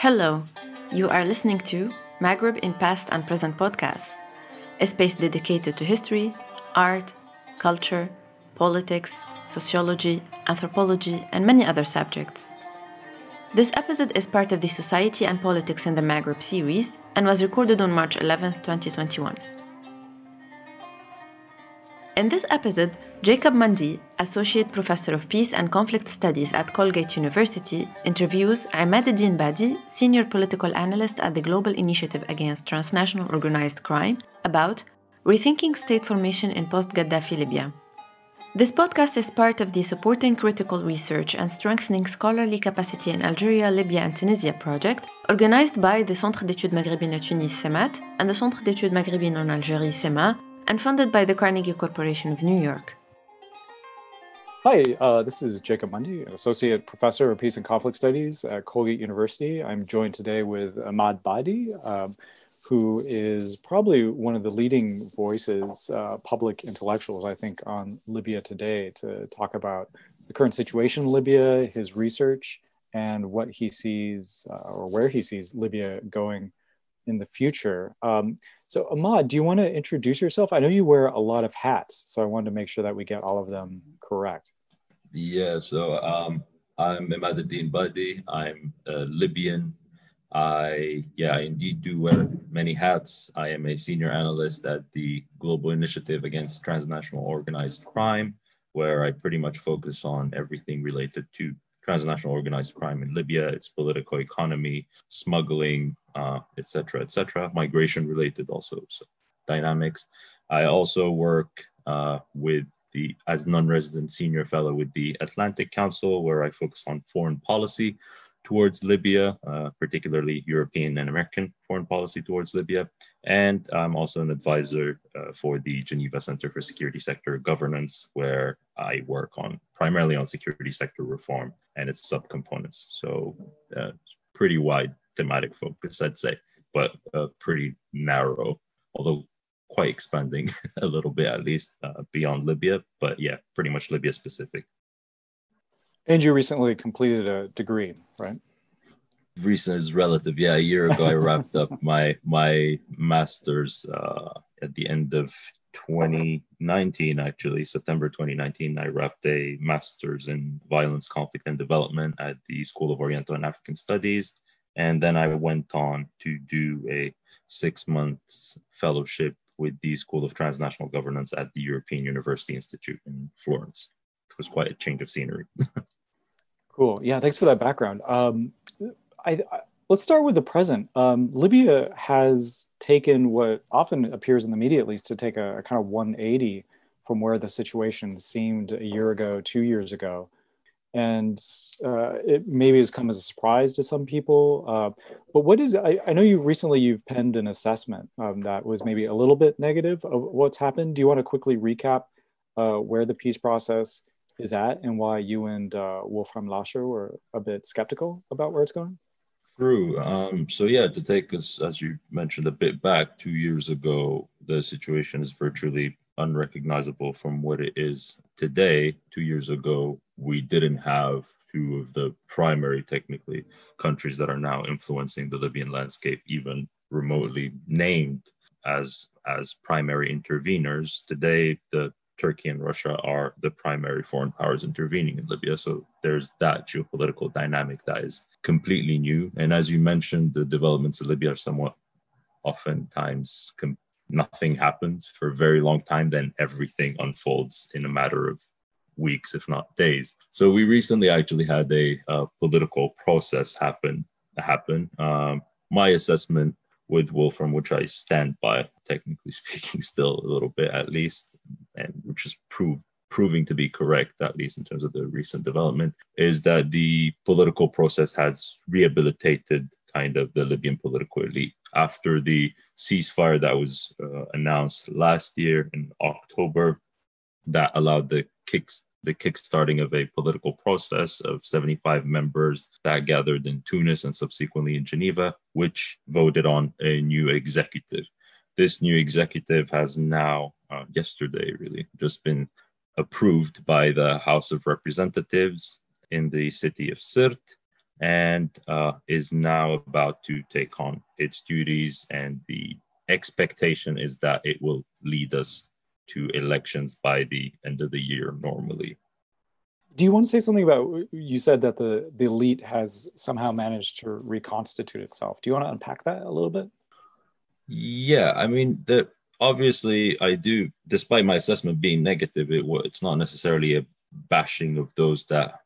Hello, you are listening to Maghreb in Past and Present podcasts, a space dedicated to history, art, culture, politics, sociology, anthropology, and many other subjects. This episode is part of the Society and Politics in the Maghreb series and was recorded on March 11, 2021. In this episode, Jacob Mundy, Associate Professor of Peace and Conflict Studies at Colgate University, interviews Imaduddin Badi, Senior Political Analyst at the Global Initiative Against Transnational Organized Crime, about rethinking state formation in post Gaddafi Libya. This podcast is part of the Supporting Critical Research and Strengthening Scholarly Capacity in Algeria, Libya, and Tunisia project, organized by the Centre d'études maghrébines Tunis, CEMAT, and the Centre d'études maghrébines en Algérie, CEMA, and funded by the Carnegie Corporation of New York. Hi, uh, this is Jacob Mundy, Associate Professor of Peace and Conflict Studies at Colgate University. I'm joined today with Ahmad Badi, um, who is probably one of the leading voices, uh, public intellectuals, I think, on Libya today to talk about the current situation in Libya, his research, and what he sees uh, or where he sees Libya going in the future. Um, so, Ahmad, do you want to introduce yourself? I know you wear a lot of hats, so I wanted to make sure that we get all of them correct. Yeah, so um, I'm Imaduddin Badi. I'm a Libyan. I, yeah, I indeed do wear many hats. I am a senior analyst at the Global Initiative Against Transnational Organized Crime, where I pretty much focus on everything related to transnational organized crime in Libya, its political economy, smuggling, etc., uh, etc., et migration related also so dynamics. I also work uh, with the as non-resident senior fellow with the Atlantic Council, where I focus on foreign policy towards Libya, uh, particularly European and American foreign policy towards Libya. And I'm also an advisor uh, for the Geneva Center for Security Sector Governance, where I work on primarily on security sector reform and its subcomponents. So, uh, pretty wide thematic focus, I'd say, but uh, pretty narrow, although quite expanding a little bit at least uh, beyond Libya. But yeah, pretty much Libya specific. And you recently completed a degree, right? Recent is relative. Yeah, a year ago I wrapped up my my master's uh, at the end of 2019. Actually, September 2019, I wrapped a master's in violence, conflict, and development at the School of Oriental and African Studies, and then I went on to do a six months fellowship with the School of Transnational Governance at the European University Institute in Florence, which was quite a change of scenery. cool. Yeah, thanks for that background. Um, I, I, let's start with the present. Um, Libya has taken what often appears in the media, at least, to take a, a kind of 180 from where the situation seemed a year ago, two years ago and uh, it maybe has come as a surprise to some people. Uh, but what is I, I, know you recently you've penned an assessment um, that was maybe a little bit negative of what's happened. Do you want to quickly recap uh, where the peace process is at and why you and uh, Wolfram Lacher were a bit skeptical about where it's going? True. Um, so yeah, to take us as you mentioned a bit back, two years ago, the situation is virtually unrecognizable from what it is today. Two years ago, we didn't have two of the primary, technically, countries that are now influencing the Libyan landscape, even remotely named as as primary interveners. Today, the Turkey and Russia are the primary foreign powers intervening in Libya. So there's that geopolitical dynamic that is completely new. And as you mentioned, the developments in Libya are somewhat oftentimes com- nothing happens for a very long time, then everything unfolds in a matter of weeks, if not days. So we recently actually had a uh, political process happen. Happen. Um, my assessment with Wolfram, which I stand by, technically speaking, still a little bit at least, and which is proved proving to be correct, at least in terms of the recent development, is that the political process has rehabilitated kind of the Libyan political elite. After the ceasefire that was uh, announced last year in October, that allowed the kicks the kickstarting of a political process of 75 members that gathered in Tunis and subsequently in Geneva, which voted on a new executive. This new executive has now, uh, yesterday really, just been approved by the House of Representatives in the city of Sirte. and uh, is now about to take on its duties. And the expectation is that it will lead us to elections by the end of the year normally. Do you want to say something about you said that the, the elite has somehow managed to reconstitute itself? Do you want to unpack that a little bit? Yeah, I mean, the, obviously, I do, despite my assessment being negative, it, it's not necessarily a bashing of those that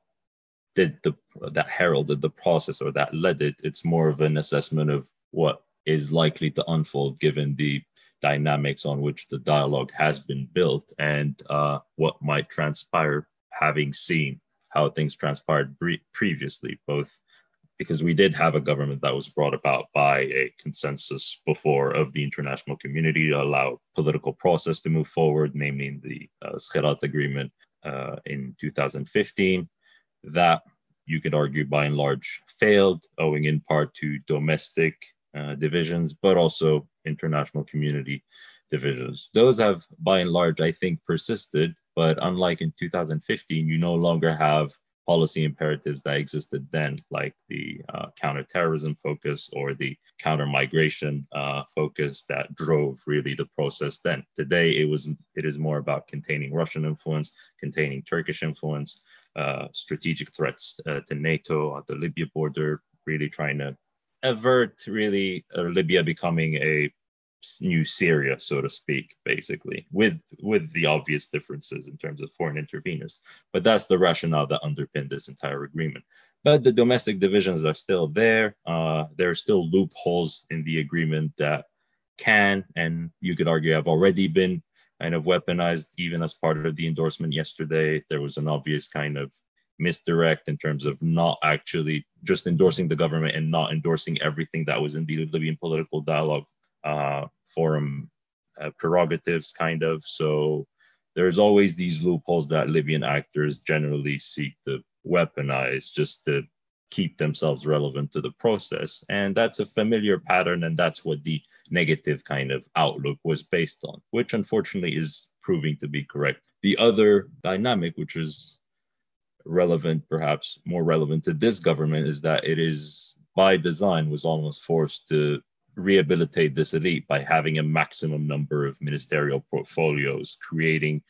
did the that heralded the process or that led it. It's more of an assessment of what is likely to unfold given the dynamics on which the dialogue has been built and uh, what might transpire having seen how things transpired pre- previously, both because we did have a government that was brought about by a consensus before of the international community to allow political process to move forward, namely the uh, Agreement uh, in 2015. That you could argue by and large failed, owing in part to domestic uh, divisions, but also international community divisions. Those have by and large, I think, persisted, but unlike in 2015, you no longer have policy imperatives that existed then, like the uh, counterterrorism focus or the counter migration uh, focus that drove really the process then. Today, it was it is more about containing Russian influence, containing Turkish influence, uh, strategic threats uh, to NATO at the Libya border, really trying to avert really uh, Libya becoming a new Syria, so to speak, basically, with with the obvious differences in terms of foreign interveners. But that's the rationale that underpinned this entire agreement. But the domestic divisions are still there. Uh, there are still loopholes in the agreement that can, and you could argue, have already been kind of weaponized, even as part of the endorsement yesterday. There was an obvious kind of misdirect in terms of not actually just endorsing the government and not endorsing everything that was in the Libyan political dialogue uh, forum uh, prerogatives, kind of. So there's always these loopholes that Libyan actors generally seek to weaponize just to keep themselves relevant to the process. And that's a familiar pattern, and that's what the negative kind of outlook was based on, which unfortunately is proving to be correct. The other dynamic, which is relevant, perhaps more relevant to this government, is that it is by design was almost forced to rehabilitate this elite by having a maximum number of ministerial portfolios, creating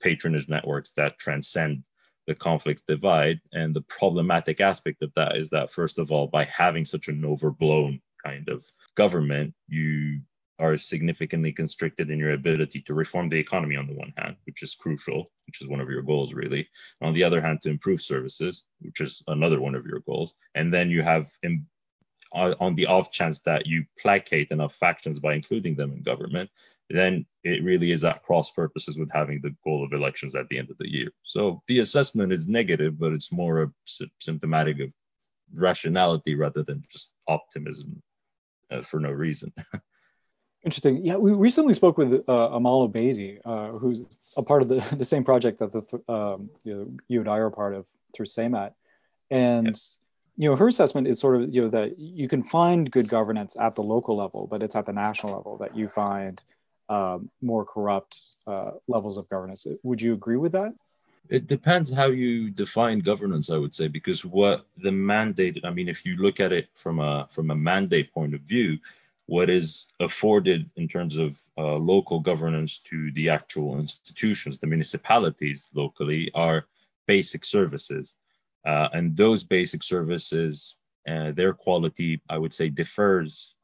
patronage networks that transcend the conflicts divide. And the problematic aspect of that is that, first of all, by having such an overblown kind of government, you are significantly constricted in your ability to reform the economy on the one hand, which is crucial, which is one of your goals really. On the other hand, to improve services, which is another one of your goals. And then you have on the off chance that you placate enough factions by including them in government, then it really is at cross purposes with having the goal of elections at the end of the year. So the assessment is negative, but it's more a symptomatic of rationality rather than just optimism uh, for no reason. Interesting. Yeah, we recently spoke with uh, Amal Obeidi, uh, who's a part of the, the same project that the um, you, know, you and I are part of through CEMAT. And yes. You know, her assessment is sort of you know that you can find good governance at the local level, but it's at the national level that you find um, more corrupt uh, levels of governance. Would you agree with that? It depends how you define governance, I would say, because what the mandate. I mean, if you look at it from a from a mandate point of view what is afforded in terms of uh, local governance to the actual institutions, the municipalities locally, are basic services. Uh, and those basic services, uh, their quality, I would say, differs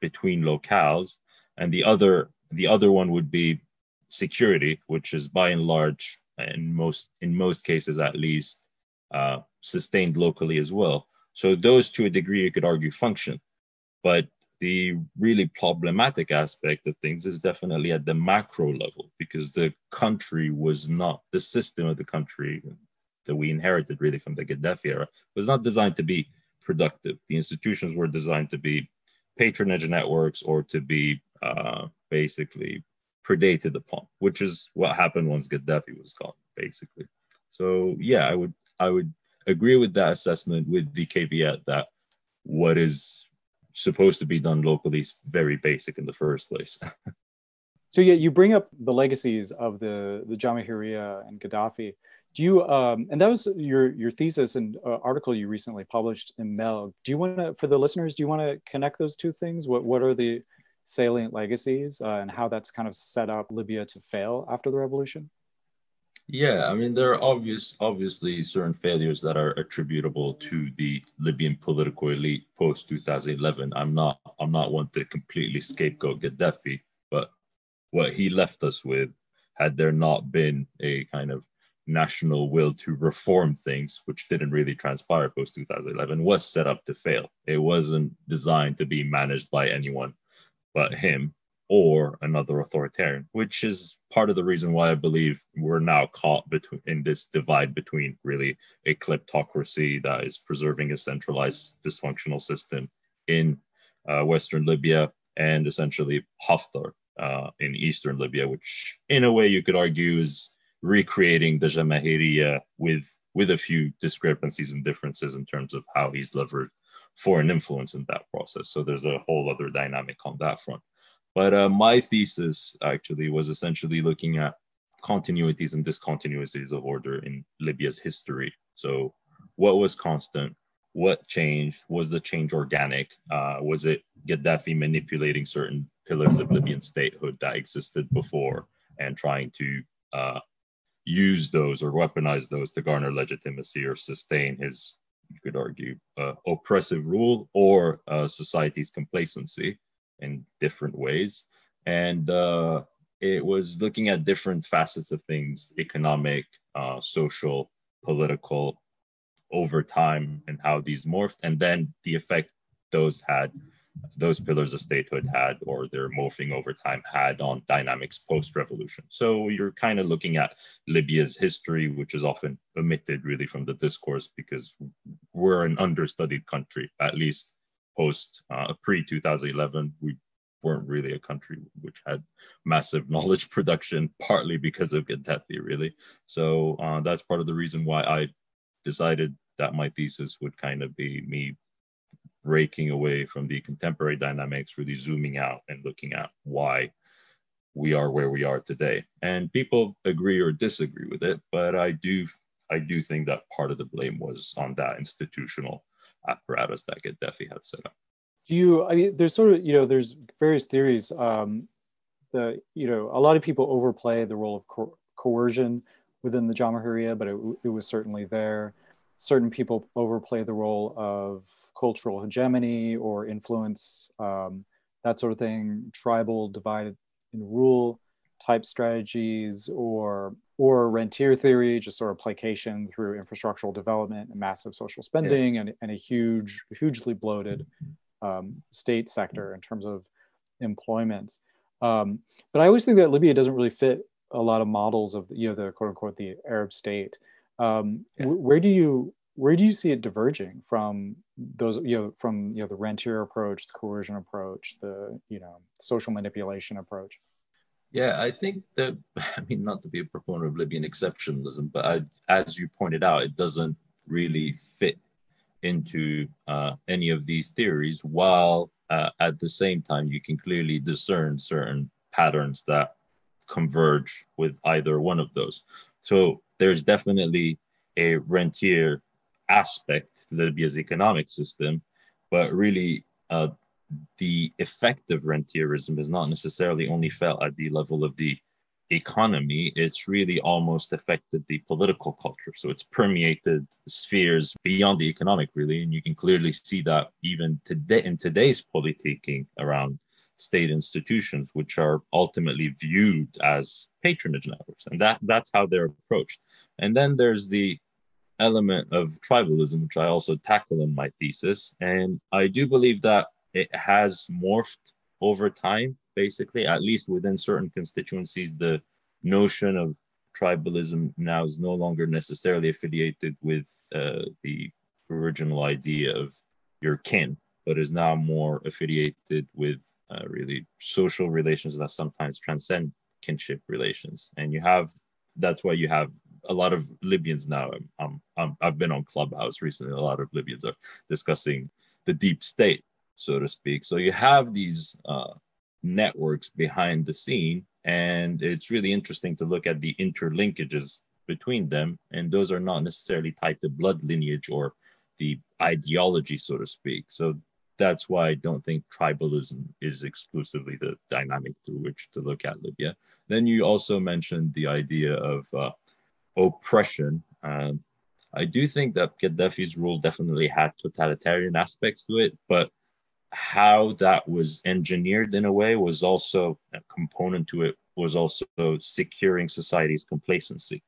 between locales. And the other, the other one would be security, which is by and large, in most, in most cases at least, uh, sustained locally as well. So those, to a degree, you could argue, function. But the really problematic aspect of things is definitely at the macro level because the country was not the system of the country that we inherited really from the Gaddafi era was not designed to be productive. The institutions were designed to be patronage networks or to be uh, basically predated upon, which is what happened once Gaddafi was gone, basically. So yeah, I would I would agree with that assessment with the caveat that what is supposed to be done locally is very basic in the first place. so yeah, you bring up the legacies of the the Jamahiriya and Gaddafi. Do you um, and that was your your thesis and uh, article you recently published in mel. Do you want to for the listeners do you want to connect those two things? What what are the salient legacies uh, and how that's kind of set up libya to fail after the revolution? Yeah i mean there are obvious obviously certain failures that are attributable to the libyan political elite post 2011 i'm not i'm not one to completely scapegoat gaddafi but what he left us with had there not been a kind of national will to reform things, which didn't really transpire post 2011, was set up to fail. It wasn't designed to be managed by anyone but him or another authoritarian, which is part of the reason why I believe we're now caught between in this divide between really a kleptocracy that is preserving a centralized dysfunctional system in uh, Western Libya and essentially Haftar uh, in Eastern Libya, which in a way you could argue is recreating the Jamahiriya with with a few discrepancies and differences in terms of how he's levered foreign influence in that process. So there's a whole other dynamic on that front. But uh, my thesis actually was essentially looking at continuities and discontinuities of order in Libya's history. So what was constant? What changed? Was the change organic? Uh, was it Gaddafi manipulating certain pillars of Libyan statehood that existed before and trying to uh, use those or weaponize those to garner legitimacy or sustain his, you could argue, uh, oppressive rule or uh, society's complacency in different ways. And uh, it was looking at different facets of things economic, uh, social, political over time and how these morphed, and then the effect those had those pillars of statehood had or their morphing over time had on dynamics post-revolution. So you're kind of looking at Libya's history, which is often omitted really from the discourse because we're an understudied country, at least post uh, pre-2011. We weren't really a country which had massive knowledge production, partly because of Gaddafi, really. So uh, that's part of the reason why I decided that my thesis would kind of be me breaking away from the contemporary dynamics, really zooming out and looking at why we are where we are today. And people agree or disagree with it, but I do I do think that part of the blame was on that institutional apparatus that Gaddafi had set up. Do you? I mean, there's sort of you know there's various theories. Um, the you know a lot of people overplay the role of co- coercion within the Jamahiriya, but it, it was certainly there certain people overplay the role of cultural hegemony or influence, um, that sort of thing, tribal divide and rule type strategies, or or rentier theory, just sort of placation through infrastructural development and massive social spending yeah. and, and a huge, hugely bloated um, state sector in terms of employment. Um, but I always think that Libya doesn't really fit a lot of models of you know the quote unquote the Arab state. Um, yeah. Where do you where do you see it diverging from those you know from you know the rentier approach, the coercion approach, the you know social manipulation approach? Yeah, I think that I mean not to be a proponent of Libyan exceptionalism, but I, as you pointed out, it doesn't really fit into uh, any of these theories. While uh, at the same time, you can clearly discern certain patterns that converge with either one of those. So there's definitely a rentier aspect to Libya's economic system, but really uh, the effect of rentierism is not necessarily only felt at the level of the economy, it's really almost affected the political culture. So it's permeated spheres beyond the economic, really. And you can clearly see that even today in today's politicking around state institutions, which are ultimately viewed as patronage networks. And that that's how they're approached. And then there's the element of tribalism, which I also tackle in my thesis. And I do believe that it has morphed over time, basically, at least within certain constituencies. The notion of tribalism now is no longer necessarily affiliated with uh, the original idea of your kin, but is now more affiliated with uh, really social relations that sometimes transcend kinship relations. And you have that's why you have a lot of Libyans now. I'm, I'm, I've been on Clubhouse recently. A lot of Libyans are discussing the deep state, so to speak. So you have these uh, networks behind the scene, and it's really interesting to look at the interlinkages between them, and those are not necessarily tied to blood lineage or the ideology, so to speak. So that's why I don't think tribalism is exclusively the dynamic through which to look at Libya. Then you also mentioned the idea of uh, oppression. Um, I do think that Gaddafi's rule definitely had totalitarian aspects to it, but how that was engineered in a way was also a component to it was also securing society's complacency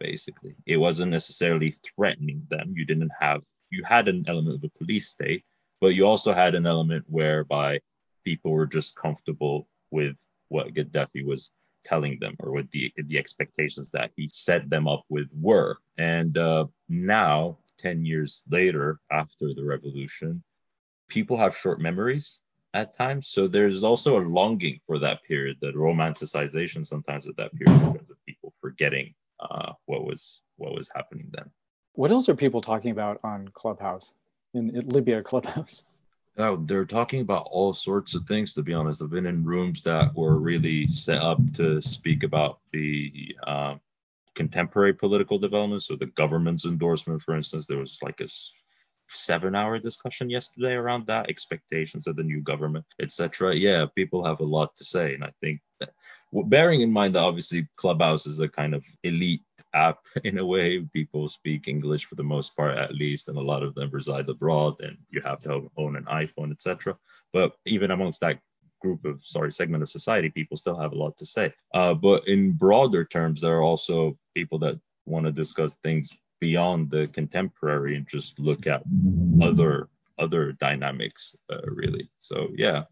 basically it wasn't necessarily threatening them you didn't have you had an element of a police state but you also had an element whereby people were just comfortable with what gaddafi was telling them or what the the expectations that he set them up with were and uh, now 10 years later after the revolution people have short memories at times. So there's also a longing for that period, the romanticization sometimes of that period in terms of people forgetting uh, what was what was happening then. What else are people talking about on Clubhouse in, Libya Clubhouse? Oh, they're talking about all sorts of things. To be honest, I've been in rooms that were really set up to speak about the uh, contemporary political developments. So the government's endorsement, for instance, there was like a seven hour discussion yesterday around that expectations of the new government etc yeah people have a lot to say and i think that, bearing in mind that obviously clubhouse is a kind of elite app in a way people speak english for the most part at least and a lot of them reside abroad and you have to own an iphone etc but even amongst that group of sorry segment of society people still have a lot to say. Uh, but in broader terms there are also people that want to discuss things beyond the contemporary and just look at other other dynamics uh, really. So yeah.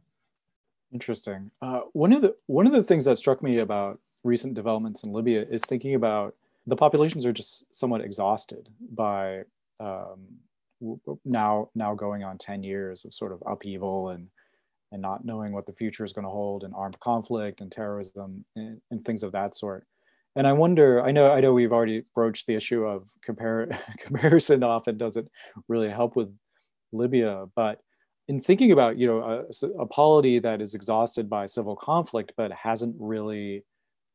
Interesting. Uh, one of the one of the things that struck me about recent developments in libya is thinking about the populations are just somewhat exhausted by um, now now going on 10 years of sort of upheaval and and not knowing what the future is going to hold and armed conflict and terrorism and, and things of that sort and I wonder, I know, I know we've already broached the issue of compare, comparison often doesn't really help with Libya, but in thinking about, you know, a, a polity that is exhausted by civil conflict, but hasn't really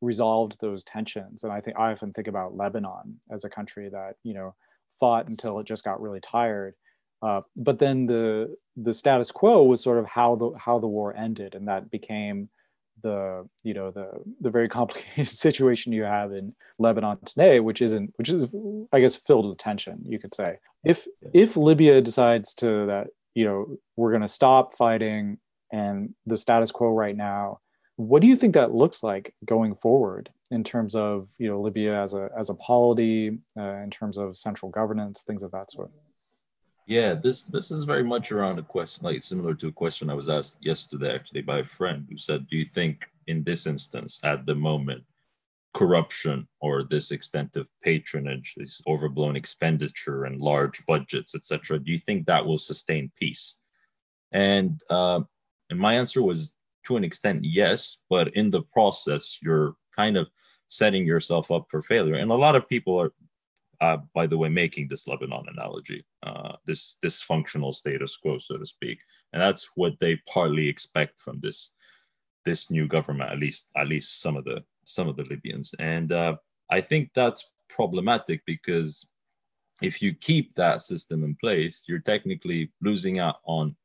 resolved those tensions. And I think I often think about Lebanon as a country that, you know, fought until it just got really tired. Uh, but then the the status quo was sort of how the how the war ended, and that became the you know the the very complicated situation you have in Lebanon today, which isn't which is I guess filled with tension, you could say. If if Libya decides to that you know we're going to stop fighting and the status quo right now, what do you think that looks like going forward in terms of you know Libya as a as a polity, uh, in terms of central governance, things of that sort? Yeah, this this is very much around a question, like similar to a question I was asked yesterday, actually, by a friend who said, "Do you think, in this instance, at the moment, corruption or this extent of patronage, this overblown expenditure and large budgets, etc., do you think that will sustain peace?" And uh, and my answer was, to an extent, yes, but in the process, you're kind of setting yourself up for failure. And a lot of people are uh, by the way, making this Lebanon analogy, uh, this dysfunctional status quo, so to speak, and that's what they partly expect from this this new government, at least at least some of the some of the Libyans, and uh, I think that's problematic because if you keep that system in place, you're technically losing out on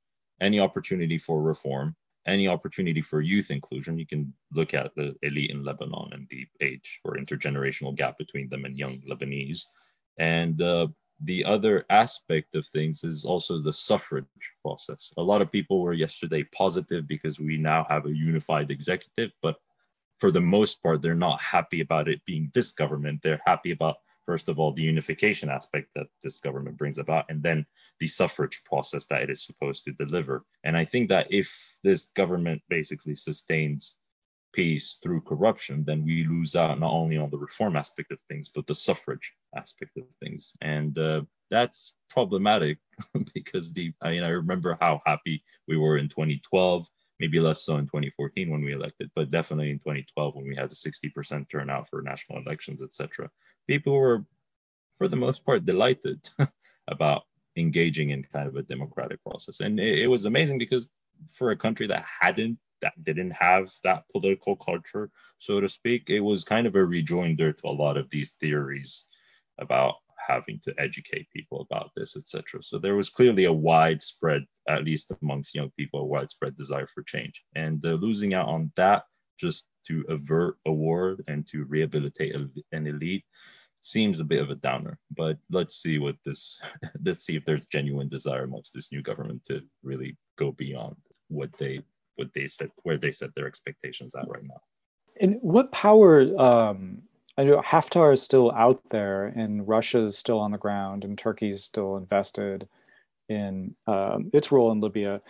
any opportunity for reform, any opportunity for youth inclusion. You can look at the elite in Lebanon and the age or intergenerational gap between them and young Lebanese. And uh, the other aspect of things is also the suffrage process. A lot of people were yesterday positive because we now have a unified executive, but for the most part, they're not happy about it being this government. They're happy about, first of all, the unification aspect that this government brings about, and then the suffrage process that it is supposed to deliver. And I think that if this government basically sustains peace through corruption, then we lose out not only on the reform aspect of things, but the suffrage aspect of things. And uh, that's problematic because the, I mean, I remember how happy we were in 2012, maybe less so in 2014 when we elected, but definitely in 2012 when we had a 60% turnout for national elections, etc. People were, for the most part, delighted about engaging in kind of a democratic process. And it, it was amazing because for a country that hadn't that didn't have that political culture, so to speak. It was kind of a rejoinder to a lot of these theories about having to educate people about this, etc. So there was clearly a widespread, at least amongst young people, a widespread desire for change. And uh, losing out on that just to avert a war and to rehabilitate an elite seems a bit of a downer. But let's see what this, let's see if there's genuine desire amongst this new government to really go beyond what they, what they set where they set their expectations at right now. And what power um, I know Haftar is still out there, and Russia is still on the ground, and Turkey's still invested in um, its role in Libya.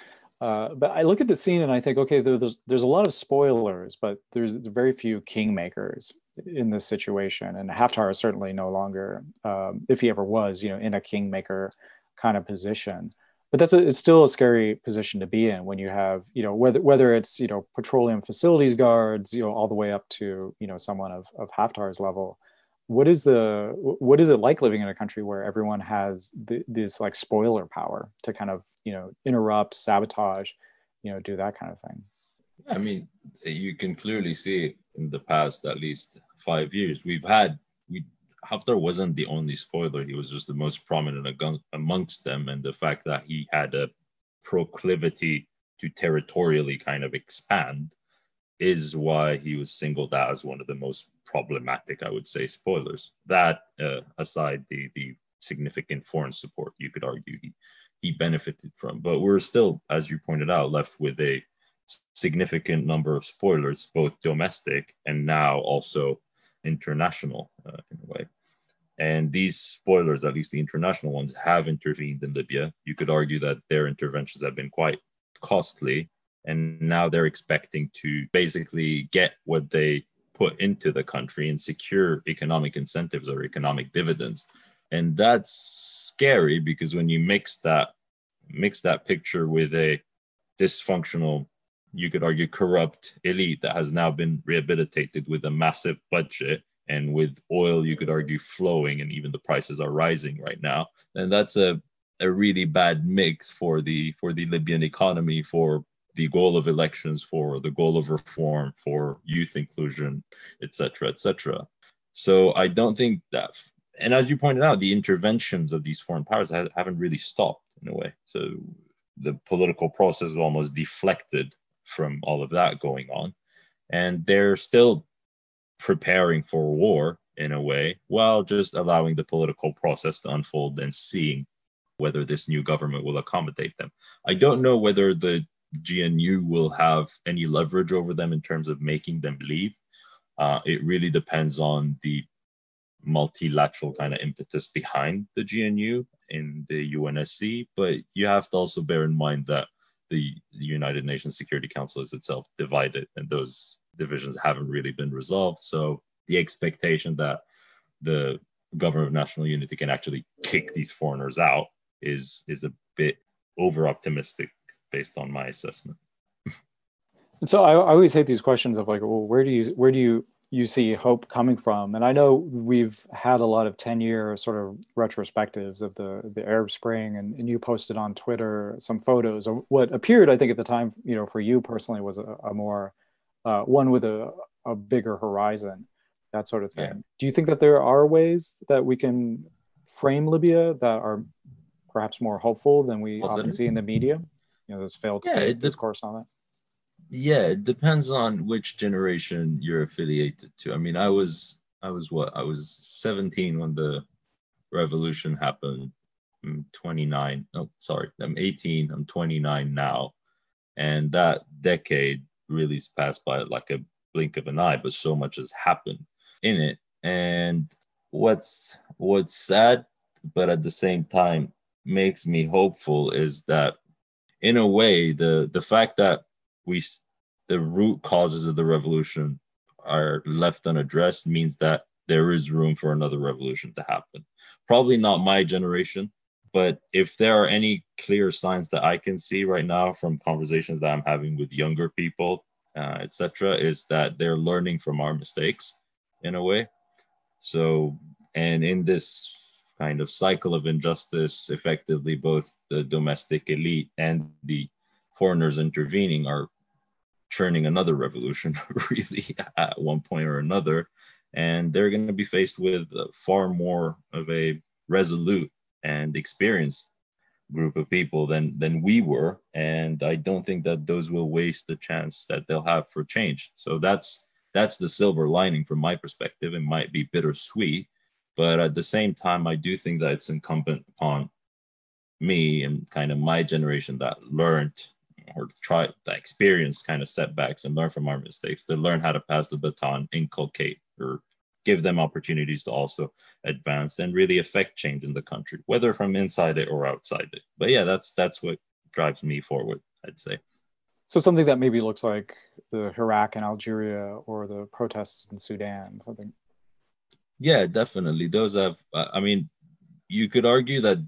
Uh, but I look at the scene and I think, okay, there's there's a lot of spoilers, but there's very few kingmakers in this situation, and Haftar is certainly no longer, um, if he ever was, you know, in a kingmaker kind of position but that's a, it's still a scary position to be in when you have you know whether whether it's you know petroleum facilities guards you know all the way up to you know someone of of Haftar's level. What is the what is it like living in a country where everyone has the, this like spoiler power to kind of you know interrupt sabotage you know do that kind of thing? I mean you can clearly see in the past at least five years. We've had Haftar wasn't the only spoiler. He was just the most prominent amongst them. And the fact that he had a proclivity to territorially kind of expand is why he was singled out as one of the most problematic, I would say, spoilers. That uh, aside, the, the significant foreign support, you could argue he, he benefited from. But we're still, as you pointed out, left with a significant number of spoilers, both domestic and now also international uh, in a way. And these spoilers, at least the international ones, have intervened in Libya. You could argue that their interventions have been quite costly. And now they're expecting to basically get what they put into the country and secure economic incentives or economic dividends. And that's scary because when you mix that mix that picture with a dysfunctional you could argue, corrupt elite that has now been rehabilitated with a massive budget and with oil, you could argue, flowing, and even the prices are rising right now. And that's a, a really bad mix for the for the Libyan economy, for the goal of elections, for the goal of reform, for youth inclusion, etc., etc. So I don't think that, and as you pointed out, the interventions of these foreign powers haven't really stopped in a way. So the political process is almost deflected from all of that going on. And they're still preparing for war in a way while just allowing the political process to unfold and seeing whether this new government will accommodate them. I don't know whether the GNU will have any leverage over them in terms of making them leave. Uh, it really depends on the multilateral kind of impetus behind the GNU in the UNSC. But you have to also bear in mind that the, United Nations Security Council is itself divided, and those divisions haven't really been resolved. So the expectation that the government of national unity can actually kick these foreigners out is is a bit over optimistic based on my assessment. and so I, I always hate these questions of like, well, where do you where do you you see hope coming from? And I know we've had a lot of 10 year sort of retrospectives of the, the Arab Spring, and, and you posted on Twitter some photos of what appeared, I think, at the time, you know, for you personally was a, a more uh, one with a, a bigger horizon, that sort of thing. Yeah. Do you think that there are ways that we can frame Libya that are perhaps more hopeful than we often see in the media? You know, this failed yeah, state discourse on it yeah it depends on which generation you're affiliated to i mean i was i was what i was 17 when the revolution happened i'm 29 oh sorry i'm 18 i'm 29 now and that decade really passed by like a blink of an eye but so much has happened in it and what's what's sad but at the same time makes me hopeful is that in a way the the fact that we the root causes of the revolution are left unaddressed means that there is room for another revolution to happen. Probably not my generation, but if there are any clear signs that I can see right now from conversations that I'm having with younger people, uh, etc., is that they're learning from our mistakes in a way. So, and in this kind of cycle of injustice, effectively, both the domestic elite and the foreigners intervening are churning another revolution, really, at one point or another. And they're going to be faced with far more of a resolute and experienced group of people than than we were. And i don't think that those will waste the chance that they'll have for change. So that's that's the silver lining from my perspective. It might be bittersweet but at the same time i do think that it's incumbent upon me and kind of my generation that learned or try to experience kind of setbacks and learn from our mistakes to learn how to pass the baton inculcate or give them opportunities to also advance and really affect change in the country whether from inside it or outside it. But yeah that's that's what drives me forward i'd say. So something that maybe looks like the iraq and algeria or the protests in sudan something. Yeah definitely. Those have i mean you could argue that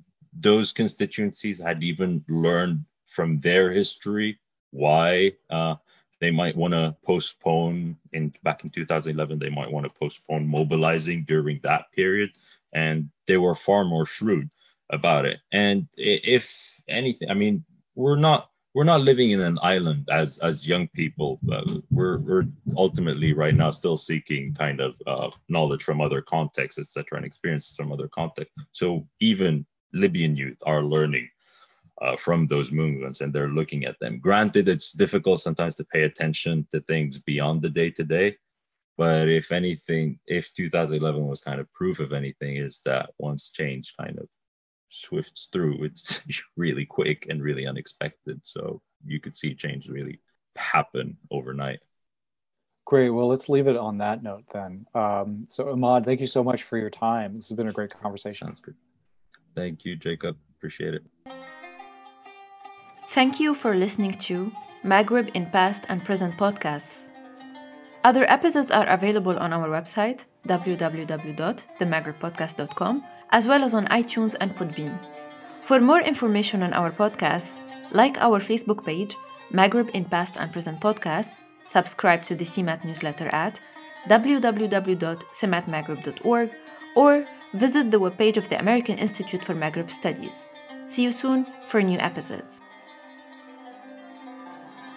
those constituencies had even learned from their history why uh, they might want to postpone in back in 2011 they might want to postpone mobilizing during that period. And they were far more shrewd about it. And if anything i mean we're not we're not living in an island as as young people. Uh, we're we're ultimately right now still seeking kind of uh, knowledge from other contexts etc and experiences from other contexts so even libyan youth are learning uh, from those movements and they're looking at them. Granted, it's difficult sometimes to pay attention to things beyond the day to day. But if anything, if 2011 was kind of proof of anything, is that once change kind of swifts through, it's really quick and really unexpected. So you could see change really happen overnight. Great. Well, let's leave it on that note then. Um, so, Ahmad, thank you so much for your time. This has been a great conversation. Sounds good. Thank you, Jacob. Appreciate it. Thank you for listening to Maghreb in Past and Present podcasts. Other episodes are available on our website, www.themaghrebpodcast.com, as well as on iTunes and Podbean. For more information on our podcasts, like our Facebook page, Maghreb in Past and Present Podcasts, subscribe to the CEMAT newsletter at www.cmatmaghreb.org, or visit the webpage of the American Institute for Maghreb Studies. See you soon for new episodes.